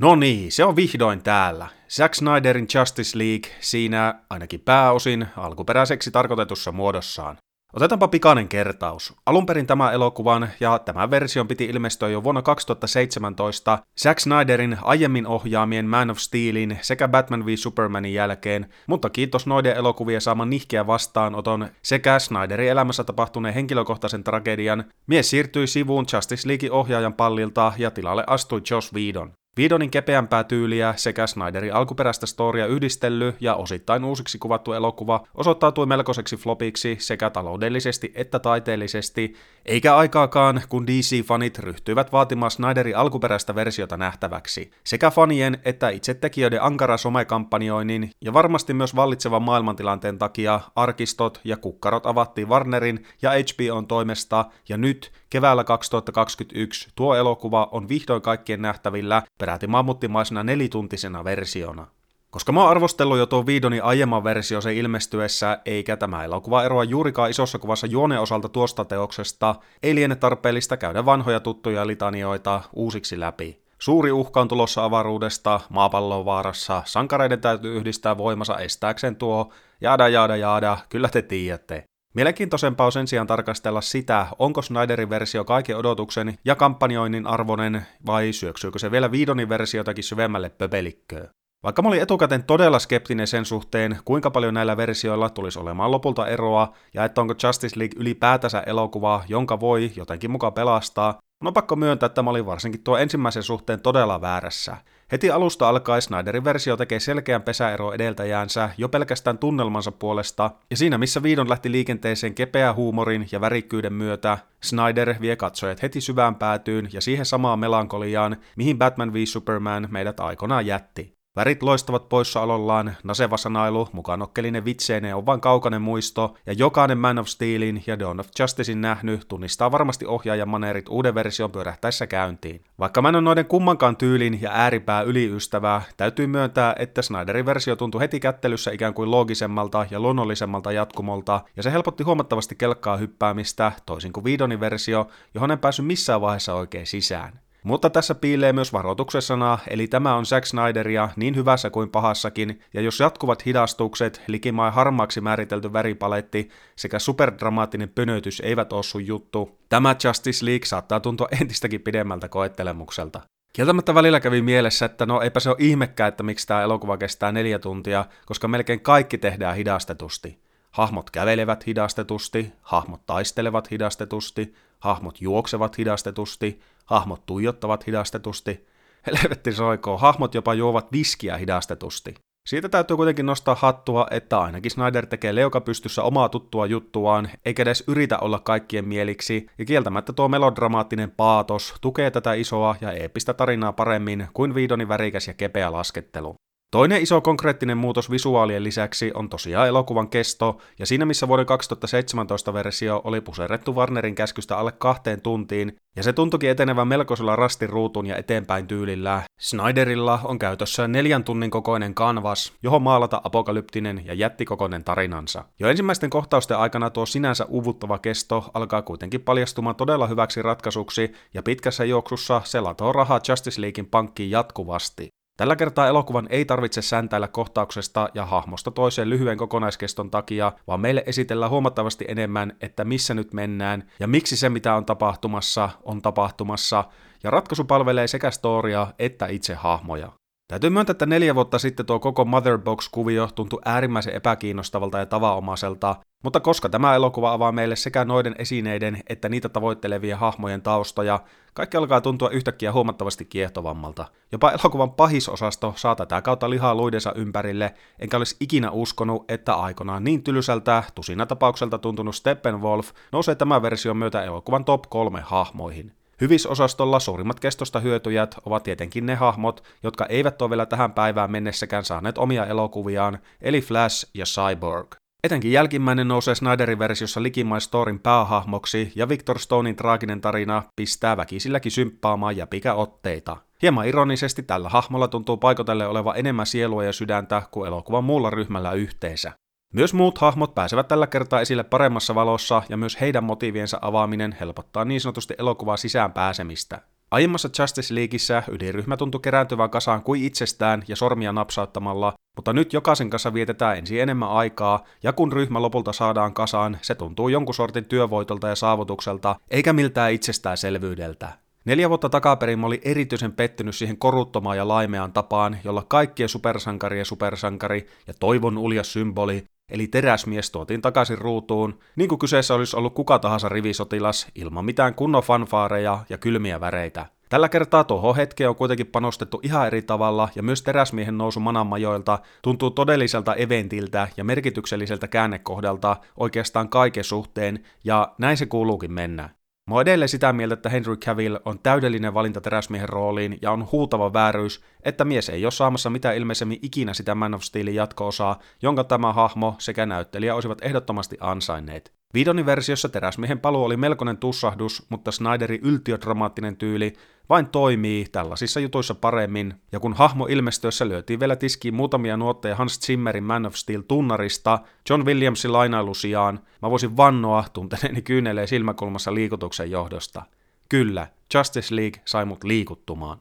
No niin, se on vihdoin täällä. Zack Snyderin Justice League siinä ainakin pääosin alkuperäiseksi tarkoitetussa muodossaan. Otetaanpa pikainen kertaus. Alun perin tämä elokuvan ja tämän version piti ilmestyä jo vuonna 2017 Zack Snyderin aiemmin ohjaamien Man of Steelin sekä Batman v Supermanin jälkeen, mutta kiitos noiden elokuvien saaman nihkeä vastaanoton sekä Snyderin elämässä tapahtuneen henkilökohtaisen tragedian, mies siirtyi sivuun Justice League ohjaajan pallilta ja tilalle astui Josh Whedon. Viidonin kepeämpää tyyliä sekä Snyderin alkuperäistä storia yhdistelly ja osittain uusiksi kuvattu elokuva osoittautui melkoiseksi flopiksi sekä taloudellisesti että taiteellisesti, eikä aikaakaan kun DC-fanit ryhtyivät vaatimaan Snyderin alkuperäistä versiota nähtäväksi. Sekä fanien että itse tekijöiden ankara somekampanjoinnin ja varmasti myös vallitsevan maailmantilanteen takia arkistot ja kukkarot avattiin Warnerin ja HBOn toimesta ja nyt keväällä 2021 tuo elokuva on vihdoin kaikkien nähtävillä peräti mammuttimaisena nelituntisena versiona. Koska mä oon arvostellut jo tuon Viidonin aiemman versio sen ilmestyessä, eikä tämä elokuva eroa juurikaan isossa kuvassa juoneen osalta tuosta teoksesta, ei liene tarpeellista käydä vanhoja tuttuja litanioita uusiksi läpi. Suuri uhka on tulossa avaruudesta, maapallo on vaarassa, sankareiden täytyy yhdistää voimansa estääkseen tuo, jaada jaada jaada, kyllä te tiedätte. Mielenkiintoisempaa on sen sijaan tarkastella sitä, onko Snyderin versio kaiken odotuksen ja kampanjoinnin arvoinen vai syöksyykö se vielä Viidonin versiotakin syvemmälle pöpelikköön. Vaikka mä olin etukäteen todella skeptinen sen suhteen, kuinka paljon näillä versioilla tulisi olemaan lopulta eroa, ja että onko Justice League ylipäätänsä elokuva, jonka voi jotenkin mukaan pelastaa, on pakko myöntää, että mä olin varsinkin tuo ensimmäisen suhteen todella väärässä. Heti alusta alkaen Snyderin versio tekee selkeän pesäero edeltäjäänsä jo pelkästään tunnelmansa puolesta, ja siinä missä Viidon lähti liikenteeseen kepeä huumorin ja värikkyyden myötä, Snyder vie katsojat heti syvään päätyyn ja siihen samaan melankoliaan, mihin Batman v Superman meidät aikoinaan jätti. Värit loistavat poissaolollaan, naseva sanailu, mukanokkelinen vitseineen on vain kaukainen muisto, ja jokainen Man of Steelin ja Dawn of Justicein nähnyt tunnistaa varmasti ohjaajan maneerit uuden version pyörähtäessä käyntiin. Vaikka mä en ole noiden kummankaan tyylin ja ääripää yliystävää, täytyy myöntää, että Snyderin versio tuntui heti kättelyssä ikään kuin loogisemmalta ja luonnollisemmalta jatkumolta, ja se helpotti huomattavasti kelkkaa hyppäämistä, toisin kuin Viidonin versio, johon en päässyt missään vaiheessa oikein sisään. Mutta tässä piilee myös varoituksessana, eli tämä on Zack Snyderia niin hyvässä kuin pahassakin, ja jos jatkuvat hidastukset, likimain harmaaksi määritelty väripaletti sekä superdramaattinen pönötys eivät ole sun juttu, tämä Justice League saattaa tuntua entistäkin pidemmältä koettelemukselta. Kieltämättä välillä kävi mielessä, että no eipä se ole ihmekään, että miksi tämä elokuva kestää neljä tuntia, koska melkein kaikki tehdään hidastetusti. Hahmot kävelevät hidastetusti, hahmot taistelevat hidastetusti, hahmot juoksevat hidastetusti, hahmot tuijottavat hidastetusti, helvetti soikoo, hahmot jopa juovat viskiä hidastetusti. Siitä täytyy kuitenkin nostaa hattua, että ainakin Snyder tekee leukapystyssä omaa tuttua juttuaan, eikä edes yritä olla kaikkien mieliksi, ja kieltämättä tuo melodramaattinen paatos tukee tätä isoa ja eeppistä tarinaa paremmin kuin Viidonin värikäs ja kepeä laskettelu. Toinen iso konkreettinen muutos visuaalien lisäksi on tosiaan elokuvan kesto, ja siinä missä vuoden 2017 versio oli puserrettu Warnerin käskystä alle kahteen tuntiin, ja se tuntuikin etenevän melkoisella rastiruutun ja eteenpäin tyylillä, Snyderilla on käytössä neljän tunnin kokoinen kanvas, johon maalata apokalyptinen ja jättikokoinen tarinansa. Jo ensimmäisten kohtausten aikana tuo sinänsä uvuttava kesto alkaa kuitenkin paljastumaan todella hyväksi ratkaisuksi, ja pitkässä juoksussa se latoo rahaa Justice Leaguein pankkiin jatkuvasti. Tällä kertaa elokuvan ei tarvitse säntäillä kohtauksesta ja hahmosta toiseen lyhyen kokonaiskeston takia, vaan meille esitellään huomattavasti enemmän, että missä nyt mennään ja miksi se mitä on tapahtumassa on tapahtumassa, ja ratkaisu palvelee sekä storia että itse hahmoja. Täytyy myöntää, että neljä vuotta sitten tuo koko Motherbox-kuvio tuntui äärimmäisen epäkiinnostavalta ja tavanomaiselta, mutta koska tämä elokuva avaa meille sekä noiden esineiden että niitä tavoittelevien hahmojen taustoja, kaikki alkaa tuntua yhtäkkiä huomattavasti kiehtovammalta. Jopa elokuvan pahisosasto saa tätä kautta lihaa luidensa ympärille, enkä olisi ikinä uskonut, että aikanaan niin tylsältä, tusina tapaukselta tuntunut Steppenwolf nousee tämän version myötä elokuvan top kolme hahmoihin. Hyvisosastolla suurimmat kestosta hyötyjät ovat tietenkin ne hahmot, jotka eivät ole vielä tähän päivään mennessäkään saaneet omia elokuviaan, eli Flash ja Cyborg. Etenkin jälkimmäinen nousee Snyderin versiossa Likimai Storin päähahmoksi, ja Victor Stonein traaginen tarina pistää väkisilläkin symppaamaan jäpikä otteita. Hieman ironisesti tällä hahmolla tuntuu paikotelle oleva enemmän sielua ja sydäntä kuin elokuvan muulla ryhmällä yhteensä. Myös muut hahmot pääsevät tällä kertaa esille paremmassa valossa ja myös heidän motiiviensa avaaminen helpottaa niin sanotusti elokuvaa sisään pääsemistä. Aiemmassa Justice Leagueissä ydinryhmä tuntui kerääntyvän kasaan kuin itsestään ja sormia napsauttamalla, mutta nyt jokaisen kanssa vietetään ensin enemmän aikaa, ja kun ryhmä lopulta saadaan kasaan, se tuntuu jonkun sortin työvoitolta ja saavutukselta, eikä miltään itsestäänselvyydeltä. Neljä vuotta takaperin mä olin erityisen pettynyt siihen koruttomaan ja laimeaan tapaan, jolla kaikkien supersankari ja supersankari ja toivon uljas symboli, eli teräsmies tuotiin takaisin ruutuun, niin kuin kyseessä olisi ollut kuka tahansa rivisotilas, ilman mitään kunnon fanfaareja ja kylmiä väreitä. Tällä kertaa tuohon hetkeen on kuitenkin panostettu ihan eri tavalla ja myös teräsmiehen nousu mananmajoilta tuntuu todelliselta eventiltä ja merkitykselliseltä käännekohdalta oikeastaan kaiken suhteen ja näin se kuuluukin mennä. Mä oon edelleen sitä mieltä, että Henry Cavill on täydellinen valinta teräsmiehen rooliin ja on huutava vääryys, että mies ei ole saamassa mitään ilmeisemmin ikinä sitä Man of Steelin jatko-osaa, jonka tämä hahmo sekä näyttelijä olisivat ehdottomasti ansainneet. Viidonin versiossa teräsmiehen paluu oli melkoinen tussahdus, mutta Snyderin yltiödramaattinen tyyli vain toimii tällaisissa jutuissa paremmin, ja kun hahmo ilmestyessä lyötiin vielä tiskiin muutamia nuotteja Hans Zimmerin Man of Steel tunnarista John Williamsin lainailu sijaan, mä voisin vannoa tunteneeni kyynelee silmäkulmassa liikutuksen johdosta. Kyllä, Justice League sai mut liikuttumaan.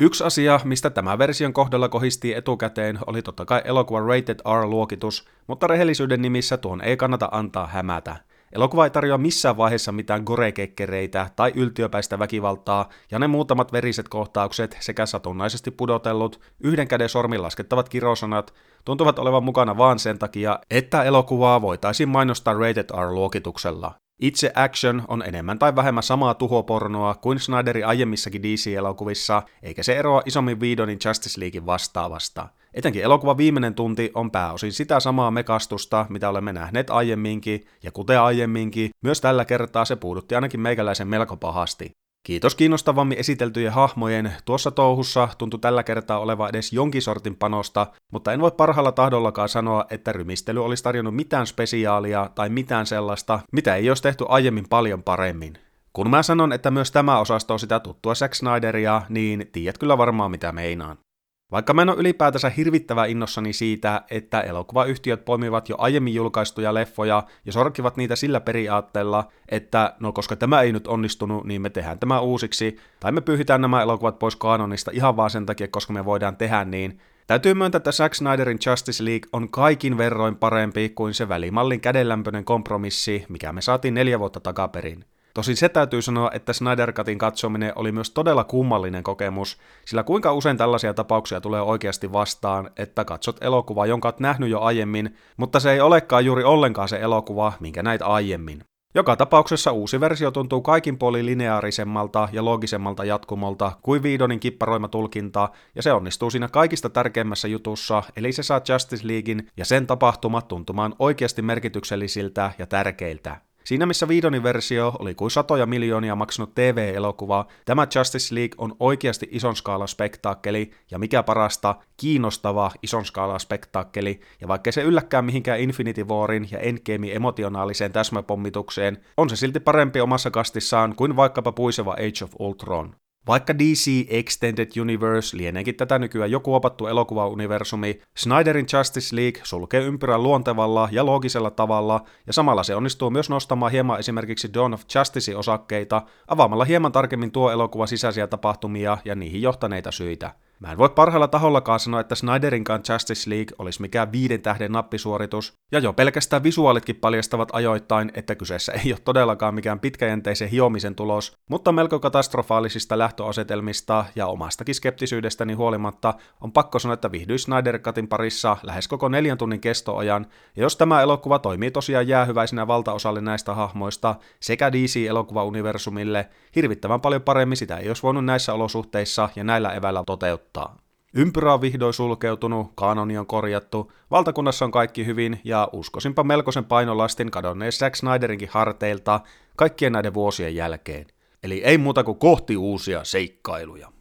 Yksi asia, mistä tämä version kohdalla kohisti etukäteen, oli totta kai elokuvan Rated R-luokitus, mutta rehellisyyden nimissä tuon ei kannata antaa hämätä. Elokuva ei tarjoa missään vaiheessa mitään gorekekkereitä tai yltiöpäistä väkivaltaa, ja ne muutamat veriset kohtaukset sekä satunnaisesti pudotellut, yhden käden sormin laskettavat kirosanat tuntuvat olevan mukana vaan sen takia, että elokuvaa voitaisiin mainostaa Rated R-luokituksella. Itse action on enemmän tai vähemmän samaa tuhopornoa kuin Snyderin aiemmissakin DC-elokuvissa, eikä se eroa isommin Viidonin Justice Leaguein vastaavasta. Etenkin elokuva viimeinen tunti on pääosin sitä samaa mekastusta, mitä olemme nähneet aiemminkin, ja kuten aiemminkin, myös tällä kertaa se puudutti ainakin meikäläisen melko pahasti. Kiitos kiinnostavammin esiteltyjen hahmojen, tuossa touhussa tuntui tällä kertaa oleva edes jonkin sortin panosta, mutta en voi parhaalla tahdollakaan sanoa, että rymistely olisi tarjonnut mitään spesiaalia tai mitään sellaista, mitä ei olisi tehty aiemmin paljon paremmin. Kun mä sanon, että myös tämä osasto on sitä tuttua Zack Snyderia, niin tiedät kyllä varmaan mitä meinaan. Vaikka mä en ole ylipäätänsä hirvittävä innossani siitä, että elokuvayhtiöt poimivat jo aiemmin julkaistuja leffoja ja sorkivat niitä sillä periaatteella, että no koska tämä ei nyt onnistunut, niin me tehdään tämä uusiksi, tai me pyyhitään nämä elokuvat pois kanonista ihan vaan sen takia, koska me voidaan tehdä niin, Täytyy myöntää, että Zack Snyderin Justice League on kaikin verroin parempi kuin se välimallin kädenlämpöinen kompromissi, mikä me saatiin neljä vuotta takaperin. Tosin se täytyy sanoa, että Snyder Cutin katsominen oli myös todella kummallinen kokemus, sillä kuinka usein tällaisia tapauksia tulee oikeasti vastaan, että katsot elokuvaa, jonka olet nähnyt jo aiemmin, mutta se ei olekaan juuri ollenkaan se elokuva, minkä näit aiemmin. Joka tapauksessa uusi versio tuntuu kaikin puolin lineaarisemmalta ja loogisemmalta jatkumolta kuin Viidonin kipparoima tulkinta, ja se onnistuu siinä kaikista tärkeimmässä jutussa, eli se saa Justice Leaguein ja sen tapahtumat tuntumaan oikeasti merkityksellisiltä ja tärkeiltä. Siinä missä Viidonin versio oli kuin satoja miljoonia maksanut TV-elokuva, tämä Justice League on oikeasti ison skaalan spektaakkeli, ja mikä parasta, kiinnostava ison skaalan spektaakkeli, ja vaikka se ylläkään mihinkään Infinity Warin ja Endgamein emotionaaliseen täsmäpommitukseen, on se silti parempi omassa kastissaan kuin vaikkapa puiseva Age of Ultron. Vaikka DC Extended Universe lieneekin tätä nykyään joku opattu elokuvauniversumi, Snyderin Justice League sulkee ympyrän luontevalla ja loogisella tavalla, ja samalla se onnistuu myös nostamaan hieman esimerkiksi Dawn of Justice-osakkeita, avaamalla hieman tarkemmin tuo elokuva sisäisiä tapahtumia ja niihin johtaneita syitä. Mä en voi parhaalla tahollakaan sanoa, että Snyderinkaan Justice League olisi mikään viiden tähden nappisuoritus, ja jo pelkästään visuaalitkin paljastavat ajoittain, että kyseessä ei ole todellakaan mikään pitkäjänteisen hiomisen tulos, mutta melko katastrofaalisista lähtöasetelmista ja omastakin skeptisyydestäni huolimatta on pakko sanoa, että vihdyin Snyder Cutin parissa lähes koko neljän tunnin kestoajan, ja jos tämä elokuva toimii tosiaan jäähyväisenä valtaosalle näistä hahmoista sekä DC-elokuvauniversumille, hirvittävän paljon paremmin sitä ei olisi voinut näissä olosuhteissa ja näillä eväillä toteuttaa odottaa. Ympyrä on vihdoin sulkeutunut, kanoni on korjattu, valtakunnassa on kaikki hyvin ja uskoisinpa melkoisen painolastin kadonneen Zack Snyderinkin harteilta kaikkien näiden vuosien jälkeen. Eli ei muuta kuin kohti uusia seikkailuja.